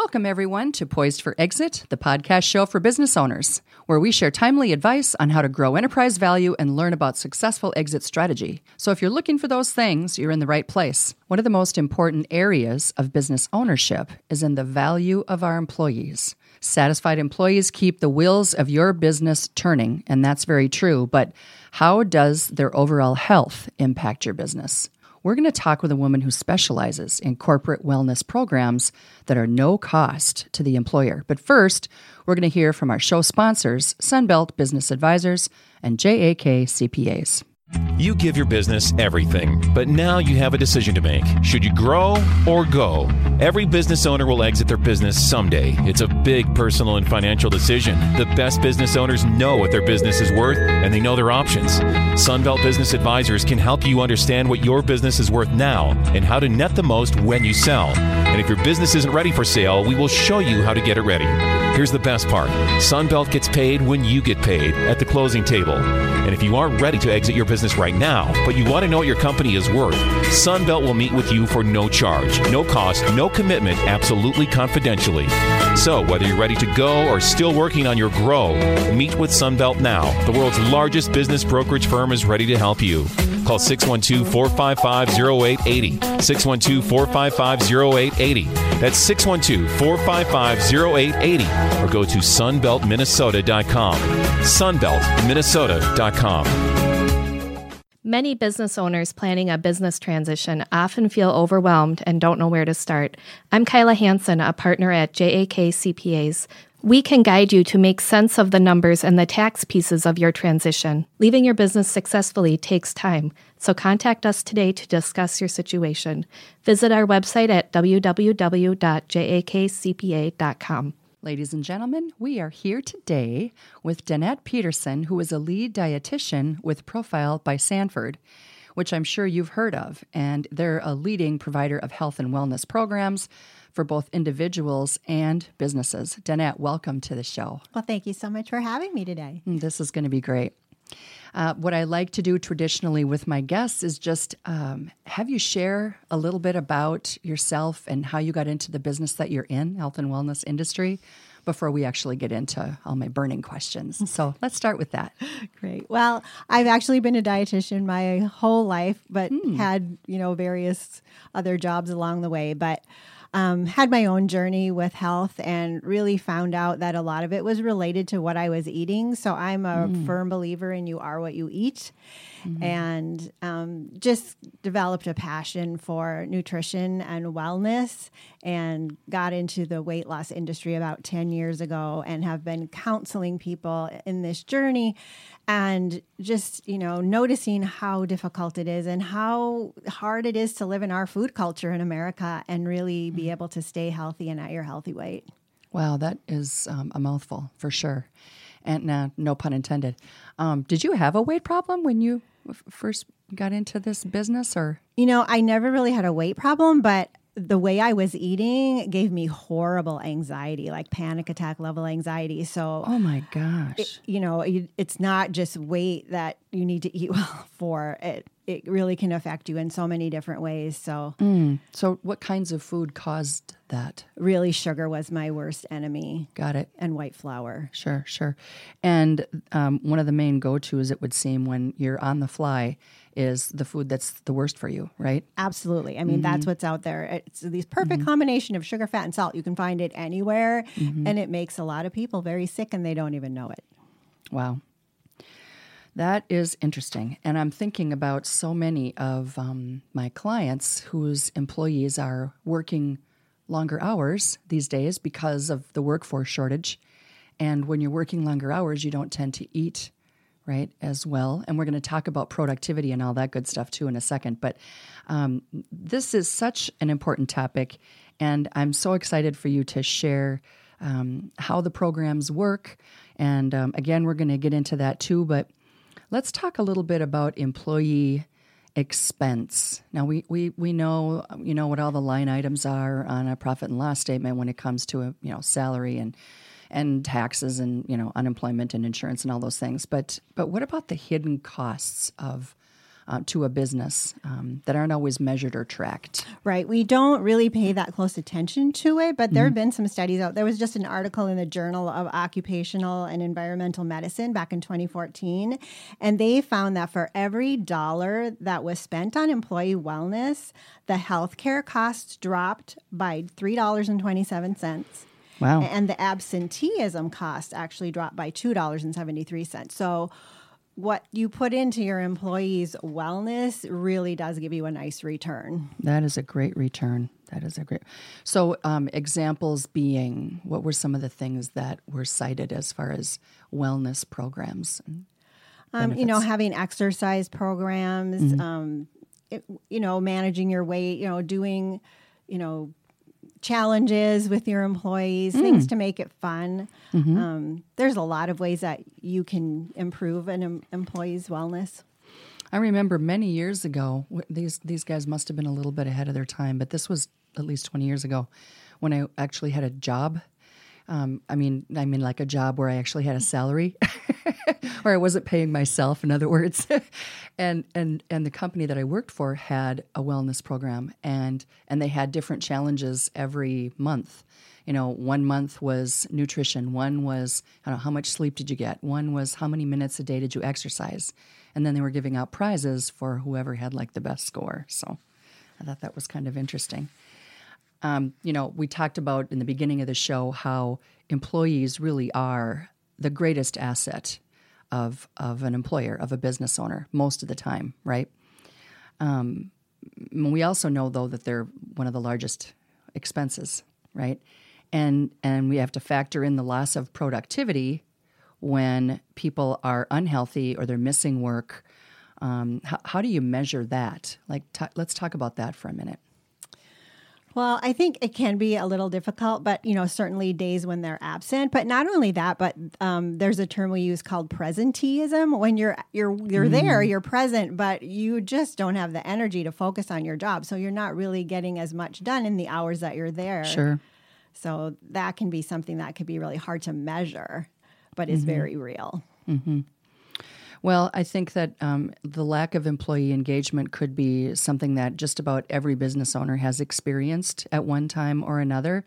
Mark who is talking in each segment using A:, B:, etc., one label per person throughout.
A: Welcome, everyone, to Poised for Exit, the podcast show for business owners, where we share timely advice on how to grow enterprise value and learn about successful exit strategy. So, if you're looking for those things, you're in the right place. One of the most important areas of business ownership is in the value of our employees. Satisfied employees keep the wheels of your business turning, and that's very true. But how does their overall health impact your business? We're going to talk with a woman who specializes in corporate wellness programs that are no cost to the employer. But first, we're going to hear from our show sponsors, Sunbelt Business Advisors and JAK CPAs.
B: You give your business everything, but now you have a decision to make. Should you grow or go? Every business owner will exit their business someday. It's a big personal and financial decision. The best business owners know what their business is worth and they know their options. Sunbelt Business Advisors can help you understand what your business is worth now and how to net the most when you sell. And if your business isn't ready for sale, we will show you how to get it ready. Here's the best part Sunbelt gets paid when you get paid at the closing table. And if you aren't ready to exit your business right now, but you want to know what your company is worth, Sunbelt will meet with you for no charge, no cost, no commitment, absolutely confidentially. So, whether you're ready to go or still working on your grow, meet with Sunbelt now. The world's largest business brokerage firm is ready to help you. Call 612 455 0880. 612 455 0880. That's 612 455 0880. Or go to sunbeltminnesota.com. Sunbeltminnesota.com.
C: Many business owners planning a business transition often feel overwhelmed and don't know where to start. I'm Kyla Hanson, a partner at JAK CPAs. We can guide you to make sense of the numbers and the tax pieces of your transition. Leaving your business successfully takes time, so contact us today to discuss your situation. Visit our website at www.jakcpa.com.
A: Ladies and gentlemen, we are here today with Danette Peterson, who is a lead dietitian with Profile by Sanford, which I'm sure you've heard of. And they're a leading provider of health and wellness programs for both individuals and businesses. Danette, welcome to the show.
D: Well, thank you so much for having me today.
A: Mm, this is going to be great. Uh, what I like to do traditionally with my guests is just um, have you share a little bit about yourself and how you got into the business that you're in, health and wellness industry, before we actually get into all my burning questions. So let's start with that.
D: Great. Well, I've actually been a dietitian my whole life, but mm. had you know various other jobs along the way, but um, had my own journey with health and really found out that a lot of it was related to what I was eating. So I'm a mm. firm believer in you are what you eat. Mm-hmm. And um, just developed a passion for nutrition and wellness and got into the weight loss industry about 10 years ago and have been counseling people in this journey and just you know noticing how difficult it is and how hard it is to live in our food culture in america and really be mm-hmm. able to stay healthy and at your healthy weight
A: wow that is um, a mouthful for sure and uh, no pun intended um, did you have a weight problem when you first got into this business or
D: you know i never really had a weight problem but the way I was eating gave me horrible anxiety, like panic attack level anxiety. So,
A: oh my gosh,
D: it, you know, it, it's not just weight that you need to eat well for. It it really can affect you in so many different ways. So,
A: mm. so what kinds of food caused that?
D: Really, sugar was my worst enemy.
A: Got it.
D: And white flour.
A: Sure, sure. And um, one of the main go tos, it would seem, when you're on the fly is the food that's the worst for you, right?
D: Absolutely. I mean, mm-hmm. that's what's out there. It's these perfect mm-hmm. combination of sugar, fat, and salt. You can find it anywhere, mm-hmm. and it makes a lot of people very sick and they don't even know it.
A: Wow. That is interesting. And I'm thinking about so many of um, my clients whose employees are working longer hours these days because of the workforce shortage. And when you're working longer hours, you don't tend to eat right, as well. And we're going to talk about productivity and all that good stuff too in a second. But um, this is such an important topic, and I'm so excited for you to share um, how the programs work. And um, again, we're going to get into that too. But let's talk a little bit about employee expense. Now we, we, we know you know what all the line items are on a profit and loss statement when it comes to a you know salary and and taxes and you know unemployment and insurance and all those things. But but what about the hidden costs of uh, to a business um, that aren't always measured or tracked.
D: Right. We don't really pay that close attention to it, but there have been some studies out. There was just an article in the Journal of Occupational and Environmental Medicine back in 2014, and they found that for every dollar that was spent on employee wellness, the healthcare costs dropped by $3.27.
A: Wow.
D: And the absenteeism cost actually dropped by $2.73. So what you put into your employees' wellness really does give you a nice return.
A: That is a great return. That is a great. So, um, examples being, what were some of the things that were cited as far as wellness programs?
D: Um, you know, having exercise programs, um, it, you know, managing your weight, you know, doing, you know, challenges with your employees, things to make it fun. Um, there's a lot of ways that you can improve an em- employee's wellness.
A: I remember many years ago. These these guys must have been a little bit ahead of their time, but this was at least twenty years ago, when I actually had a job. Um, I mean, I mean, like a job where I actually had a salary, where I wasn't paying myself. In other words, and and and the company that I worked for had a wellness program, and and they had different challenges every month. You know, one month was nutrition, one was I don't know how much sleep did you get, one was how many minutes a day did you exercise, and then they were giving out prizes for whoever had like the best score. So I thought that was kind of interesting. Um, you know, we talked about in the beginning of the show how employees really are the greatest asset of of an employer, of a business owner, most of the time, right? Um, we also know though that they're one of the largest expenses, right? And and we have to factor in the loss of productivity when people are unhealthy or they're missing work. Um, how, how do you measure that? Like, t- let's talk about that for a minute.
D: Well, I think it can be a little difficult, but you know, certainly days when they're absent. But not only that, but um, there's a term we use called presenteeism. When you're you're you're there, mm. you're present, but you just don't have the energy to focus on your job, so you're not really getting as much done in the hours that you're there.
A: Sure.
D: So that can be something that could be really hard to measure, but is mm-hmm. very real. Mm-hmm.
A: Well, I think that um, the lack of employee engagement could be something that just about every business owner has experienced at one time or another.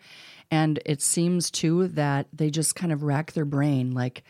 A: And it seems too that they just kind of rack their brain like,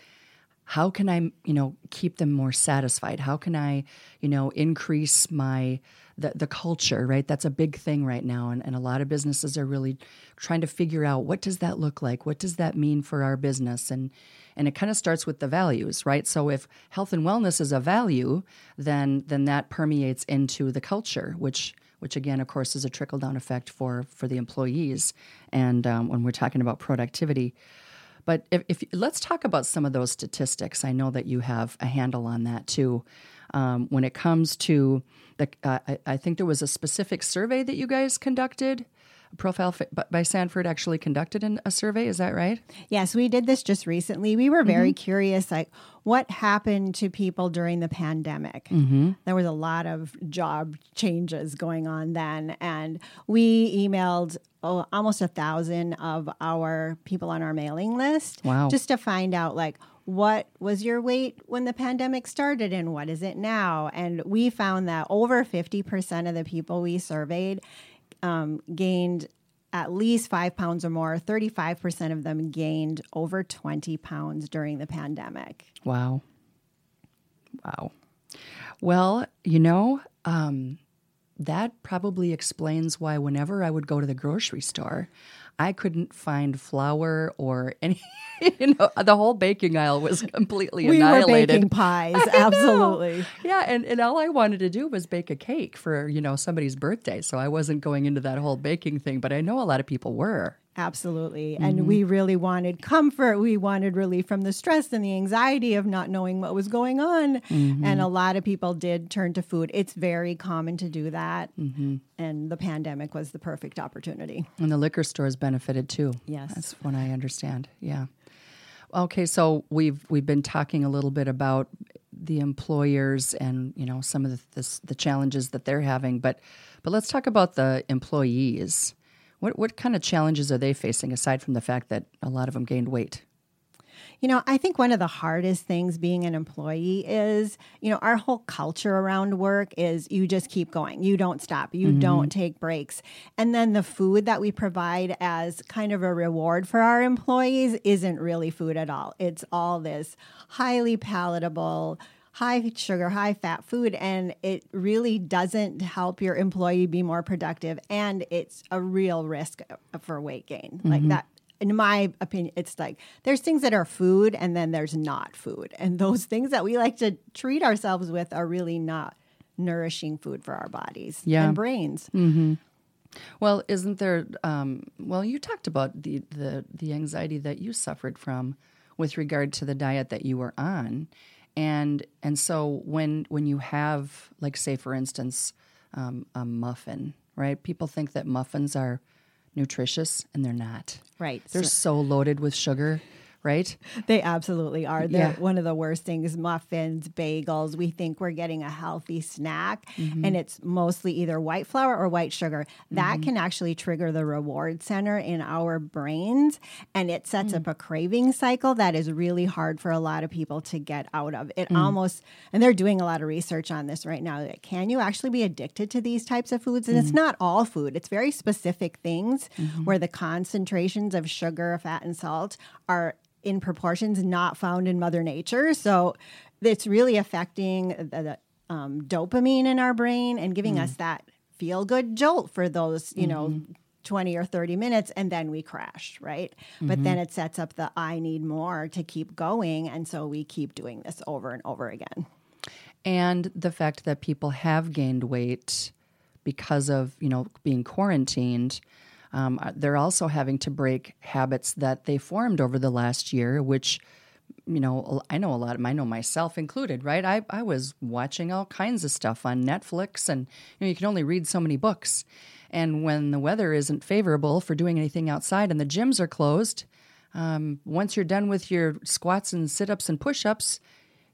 A: how can I, you know, keep them more satisfied? How can I, you know, increase my the, the culture, right? That's a big thing right now. And, and a lot of businesses are really trying to figure out what does that look like? What does that mean for our business? And and it kind of starts with the values, right? So if health and wellness is a value, then then that permeates into the culture, which which again, of course, is a trickle down effect for for the employees. And um, when we're talking about productivity, but if, if let's talk about some of those statistics, I know that you have a handle on that too. Um, when it comes to the, uh, I, I think there was a specific survey that you guys conducted. Profile Fi- by- Sanford actually conducted an, a survey. Is that right?
D: Yes, we did this just recently. We were very mm-hmm. curious, like what happened to people during the pandemic. Mm-hmm. There was a lot of job changes going on then, and we emailed oh, almost a thousand of our people on our mailing list,
A: Wow.
D: just to find out like what was your weight when the pandemic started and what is it now. And we found that over fifty percent of the people we surveyed um, gained at least five pounds or more. 35% of them gained over 20 pounds during the pandemic.
A: Wow. Wow. Well, you know, um, that probably explains why whenever I would go to the grocery store, I couldn't find flour or any, you know, the whole baking aisle was completely
D: We were
A: annihilated.
D: baking pies, absolutely.
A: Yeah, and, and all I wanted to do was bake a cake for, you know, somebody's birthday. So I wasn't going into that whole baking thing, but I know a lot of people were.
D: Absolutely. And mm-hmm. we really wanted comfort. We wanted relief from the stress and the anxiety of not knowing what was going on. Mm-hmm. And a lot of people did turn to food. It's very common to do that. Mm-hmm. And the pandemic was the perfect opportunity.
A: And the liquor stores benefited too.
D: Yes.
A: That's what I understand. Yeah. Okay, so we've we've been talking a little bit about the employers and you know some of the this, the challenges that they're having, but but let's talk about the employees. What what kind of challenges are they facing aside from the fact that a lot of them gained weight?
D: You know, I think one of the hardest things being an employee is, you know, our whole culture around work is you just keep going. You don't stop. You don't mm-hmm. take breaks. And then the food that we provide as kind of a reward for our employees isn't really food at all. It's all this highly palatable, high sugar, high fat food, and it really doesn't help your employee be more productive. And it's a real risk for weight gain. Like mm-hmm. that in my opinion, it's like there's things that are food and then there's not food. And those things that we like to treat ourselves with are really not nourishing food for our bodies
A: Yeah.
D: and brains.
A: Well, isn't there? Um, well, you talked about the, the the anxiety that you suffered from with regard to the diet that you were on, and and so when when you have like say for instance um, a muffin, right? People think that muffins are nutritious, and they're not.
D: Right.
A: They're so loaded with sugar, right?
D: They absolutely are. They're
A: Yeah.
D: one of the worst things muffins, bagels. We think we're getting a healthy snack,
A: Mm-hmm.
D: and it's mostly either white flour or white sugar. That can actually trigger the reward center in our brains, and it sets
A: Mm.
D: up a craving cycle that is really hard for a lot of people to get out of. It
A: Mm.
D: almost, and they're doing a lot of research on this right now. That can you actually be addicted to these types of foods? And it's
A: Mm.
D: not all food, it's very specific things
A: Mm-hmm.
D: where the concentrations of sugar, fat, and salt are in proportions not found in Mother Nature. So it's really affecting the, the um, dopamine in our brain and giving mm. us that feel good jolt for those, you know. Mm-hmm. 20 or 30 minutes and then we crash, right? But then mm-hmm. it sets up the I need more to keep going. And so we keep doing this over and over again.
A: and the fact that people have gained weight because of you know being quarantined um, they're also having to break habits that they formed over the last year which you know i know a lot of i know myself included right? I, I was watching all kinds of stuff on netflix and you know you can only read so many books. And when the weather isn't favorable for doing anything outside and the gyms are closed um, once you're done with your squats and sit-ups and push-ups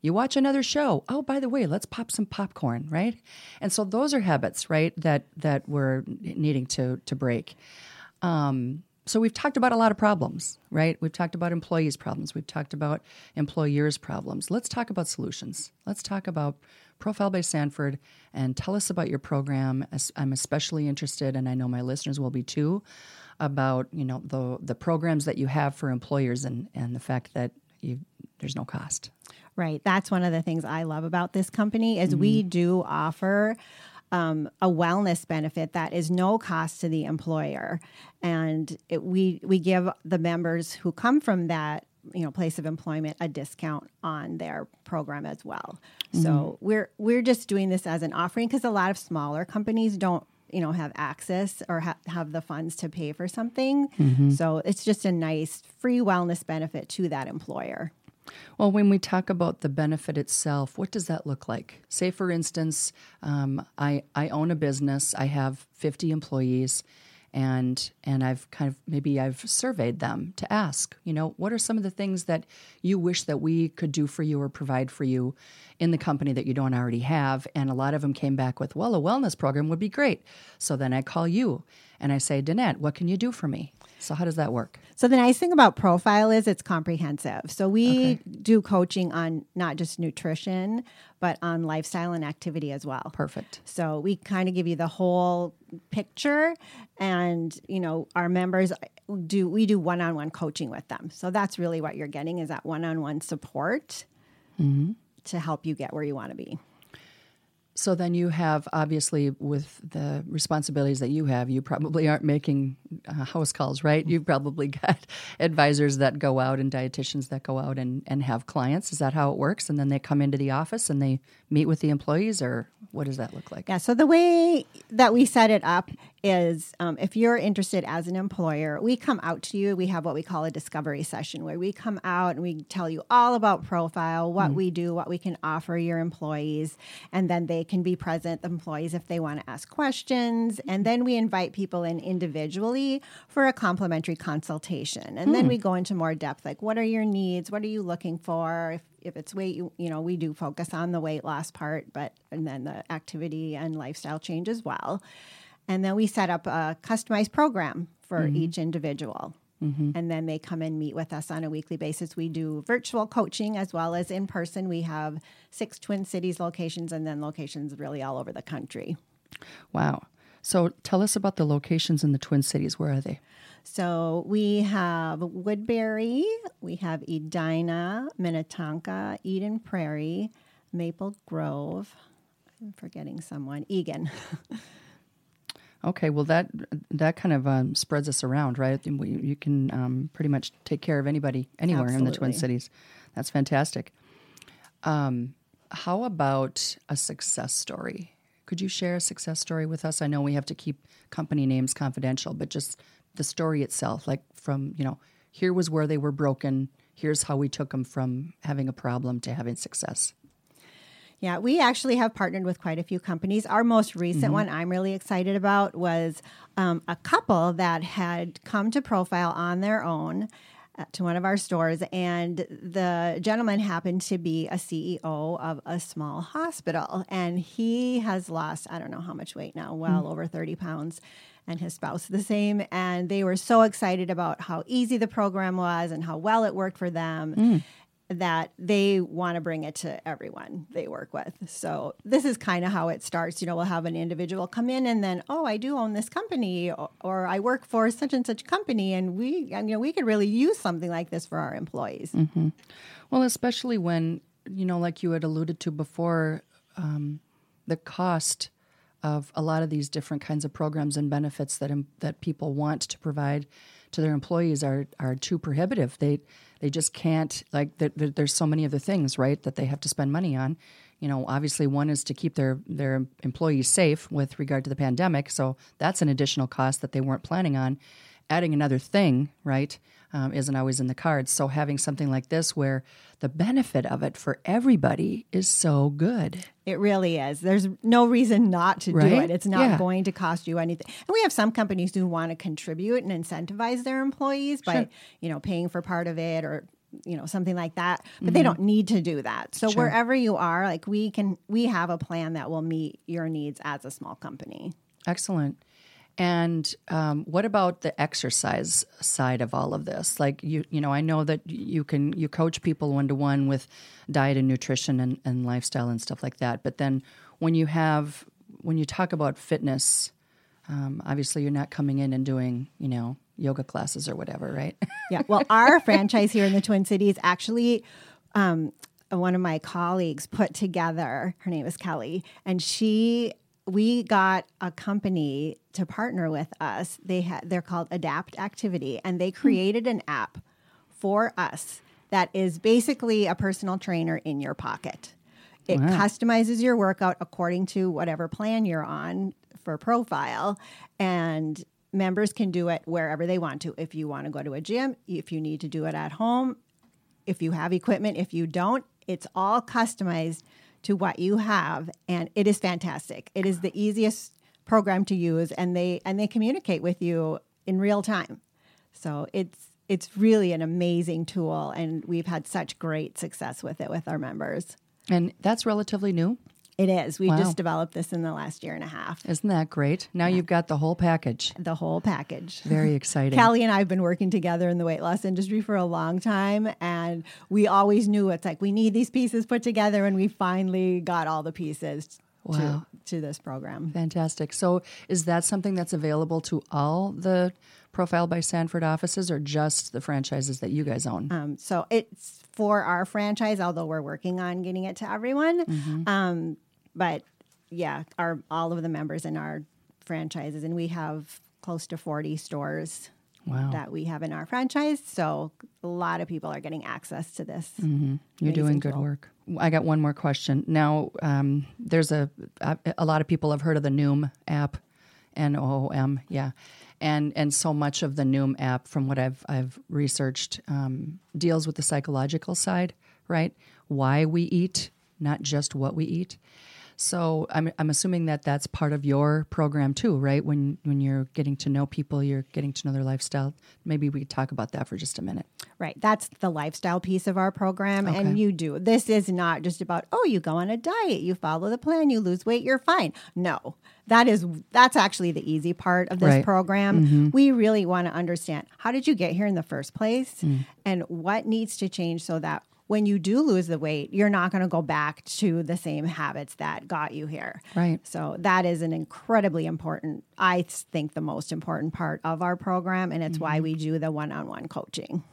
A: you watch another show. Oh, by the way, let's pop some popcorn, right? And so those are habits, right? That that we're needing to to break. Um, so we've talked about a lot of problems, right? We've talked about employees' problems. We've talked about employers' problems. Let's talk about solutions. Let's talk about Profile by Sanford and tell us about your program. I'm especially interested, and I know my listeners will be too, about you know the the programs that you have for employers and and the fact that you there's no cost.
D: Right. That's one of the things I love about this company is we mm-hmm. do offer um, a wellness benefit that is no cost to the employer, and it, we we give the members who come from that you know place of employment a discount on their program as well. So mm-hmm. we're we're just doing this as an offering because a lot of smaller companies don't you know have access or ha- have the funds to pay for something. Mm-hmm. So it's just a nice free wellness benefit to that employer.
A: Well, when we talk about the benefit itself, what does that look like? Say, for instance, um, I I own a business. I have fifty employees, and and I've kind of maybe I've surveyed them to ask, you know, what are some of the things that you wish that we could do for you or provide for you in the company that you don't already have? And a lot of them came back with, well, a wellness program would be great. So then I call you and I say, Danette, what can you do for me? So how does that work?
D: So the nice thing about Profile is it's comprehensive. So we do coaching on not just nutrition, but on lifestyle and activity as well.
A: Perfect.
D: So we kind of give you the whole picture and you know our members do we do one-on-one coaching with them. So that's really what you're getting is that one-on-one support mm-hmm. to help you get where you want to be.
A: So then you have obviously with the responsibilities that you have, you probably aren't making uh, house calls, right? You've probably got advisors that go out and dietitians that go out and, and have clients. Is that how it works? And then they come into the office and they meet with the employees, or what does that look like?
D: Yeah, so the way that we set it up is um, if you're interested as an employer, we come out to you. We have what we call a discovery session where we come out and we tell you all about profile, what mm-hmm. we do, what we can offer your employees, and then they can be present, the employees, if they want to ask questions. Mm-hmm. And then we invite people in individually for a complimentary consultation. And then hmm. we go into more depth like, what are your needs? What are you looking for? If if it's weight, you, you know, we do focus on the weight loss part, but and then the activity and lifestyle change as well. And then we set up a customized program for mm-hmm. each individual. Mm-hmm. And then they come and meet with us on a weekly basis. We do virtual coaching as well as in person. We have six Twin Cities locations and then locations really all over the country.
A: Wow. So tell us about the locations in the Twin Cities. Where are they?
D: So we have Woodbury, we have Edina, Minnetonka, Eden Prairie, Maple Grove. I'm forgetting someone. Eagan.
A: Okay, well that that kind of um, spreads us around, right? We, you can um, pretty much take care of anybody anywhere in the Twin Cities. That's fantastic. Um, how about a success story? Could you share a success story with us? I know we have to keep company names confidential, but just the story itself, like from you know, here was where they were broken. Here's how we took them from having a problem to having success.
D: Yeah, we actually have partnered with quite a few companies. Our most recent one I'm really excited about was um, a couple that had come to Profile on their own uh, to one of our stores, and the gentleman happened to be a CEO of a small hospital, and he has lost I don't know how much weight now, well over 30 pounds. And his spouse the same. And they were so excited about how easy the program was and how well it worked for them that they want to bring it to everyone they work with. So this is kind of how it starts. You know, we'll have an individual come in and then, oh, I do own this company, or, or I work for such and such company, and we, you know, we could really use something like this for our employees.
A: Well, especially when, you know, like you had alluded to before, um, the cost of a lot of these different kinds of programs and benefits that that people want to provide to their employees are are too prohibitive. They they just can't like there, there- there's so many other things right that they have to spend money on. You know, obviously one is to keep their their employees safe with regard to the pandemic, so that's an additional cost that they weren't planning on. Adding another thing, right, um, isn't always in the cards. So having something like this where the benefit of it for everybody is so good.
D: It really is. There's no reason not to do it. It's not
A: Yeah.
D: going to cost you anything. And we have some companies who want to contribute and incentivize their employees by, you know, paying for part of it or you know something like that but they don't need to do that so wherever you are like we can we have a plan that will meet your needs as a small company
A: Excellent. And um, what about the exercise side of all of this? Like you, you know, I know that you can you coach people one to one with diet and nutrition and, and lifestyle and stuff like that. But then when you have when you talk about fitness, um, obviously you're not coming in and doing you know yoga classes or whatever, right?
D: Yeah. Well, our franchise here in the Twin Cities actually, um, one of my colleagues put together. Her name is Kelly, and she. We got a company to partner with us. They had they're called Adapt Activity, and they hmm. created an app for us that is basically a personal trainer in your pocket. It customizes your workout according to whatever plan you're on for profile, and members can do it wherever they want to. If you want to go to a gym, if you need to do it at home, if you have equipment, if you don't, it's all customized to what you have and it is fantastic. It is the easiest program to use and they and they communicate with you in real time. So it's it's really an amazing tool and we've had such great success with it with our members.
A: and that's relatively new.
D: It is. We
A: Wow.
D: just developed this in the last year and a half.
A: Isn't that great? Now you've got the whole package.
D: The whole package.
A: Very exciting.
D: Callie and I have been working together in the weight loss industry for a long time, and we always knew it's like we need these pieces put together, and we finally got all the pieces
A: Wow.
D: to, to this program.
A: Fantastic. So, is that something that's available to all the Profile by Sanford offices or just the franchises that you guys own?
D: Um, so it's for our franchise, although we're working on getting it to everyone.
A: Mm-hmm.
D: Um, but yeah, our all of the members in our franchises, and we have close to forty stores.
A: Wow.
D: That we have in our franchise. So a lot of people are getting access to this.
A: Mm-hmm. You're doing good
D: tool.
A: work. I got one more question. Now, um, there's a, a a lot of people have heard of the Noom app, N O O M, yeah. And and so much of the Noom app, from what I've I've researched, um, deals with the psychological side, right? Why we eat, not just what we eat. So I'm I'm assuming that that's part of your program too, right? When when you're getting to know people, you're getting to know their lifestyle. Maybe we could talk about that for just a minute.
D: Right. That's the lifestyle piece of our program.
A: Okay.
D: And you do. This is not just about, oh, you go on a diet, you follow the plan, you lose weight, you're fine. No. That is that's actually the easy part of this
A: Right.
D: program. Mm-hmm. We really want to understand how did you get here in the first place mm. and what needs to change so that when you do lose the weight, you're not going to go back to the same habits that got you here.
A: Right.
D: So that is an incredibly important, I think, the most important part of our program, and it's why we do the one-on-one coaching.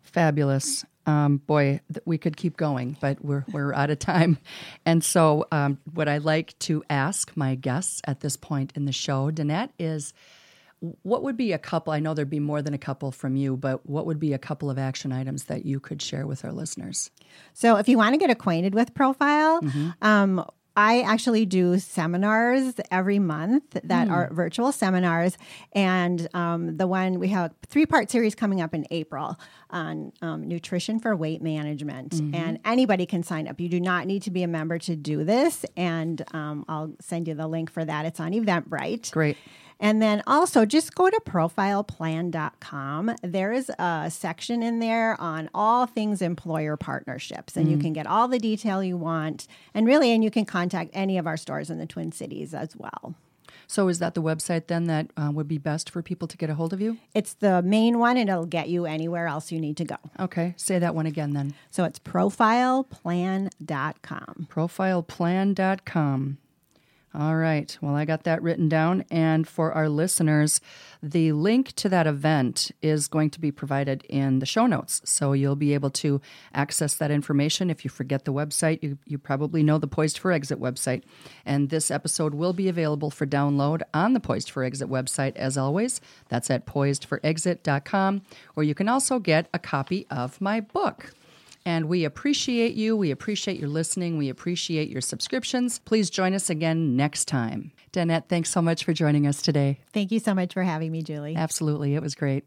A: Fabulous. Um, boy, th- we could keep going, but we're, we're out of time. And so, um, what I like to ask my guests at this point in the show, Danette, is what would be a couple? I know there'd be more than a couple from you, but what would be a couple of action items that you could share with our listeners?
D: So if you want to get acquainted with Profile, um, I actually do seminars every month that are virtual seminars, and um, the one we have a three part series coming up in April on um, nutrition for weight management, and anybody can sign up. You do not need to be a member to do this, and um, I'll send you the link for that. It's on Eventbrite.
A: Great.
D: And then also just go to profileplan.com. There is a section in there on all things employer partnerships, and you can get all the detail you want. And really, and you can contact any of our stores in the Twin Cities as well.
A: So, is that the website then that uh, would be best for people to get a hold of you?
D: It's the main one, and it'll get you anywhere else you need to go.
A: Okay, say that one again then.
D: So it's profileplan.com.
A: profileplan.com. All right. Well, I got that written down. And for our listeners, the link to that event is going to be provided in the show notes. So you'll be able to access that information. If you forget the website, you, you probably know the Poised for Exit website. And this episode will be available for download on the Poised for Exit website, as always. That's at poisedforexit.com, where you can also get a copy of my book. And we appreciate you. We appreciate your listening. We appreciate your subscriptions. Please join us again next time. Danette, thanks so much for joining us today.
D: Thank you so much for having me, Julie.
A: Absolutely. It was great.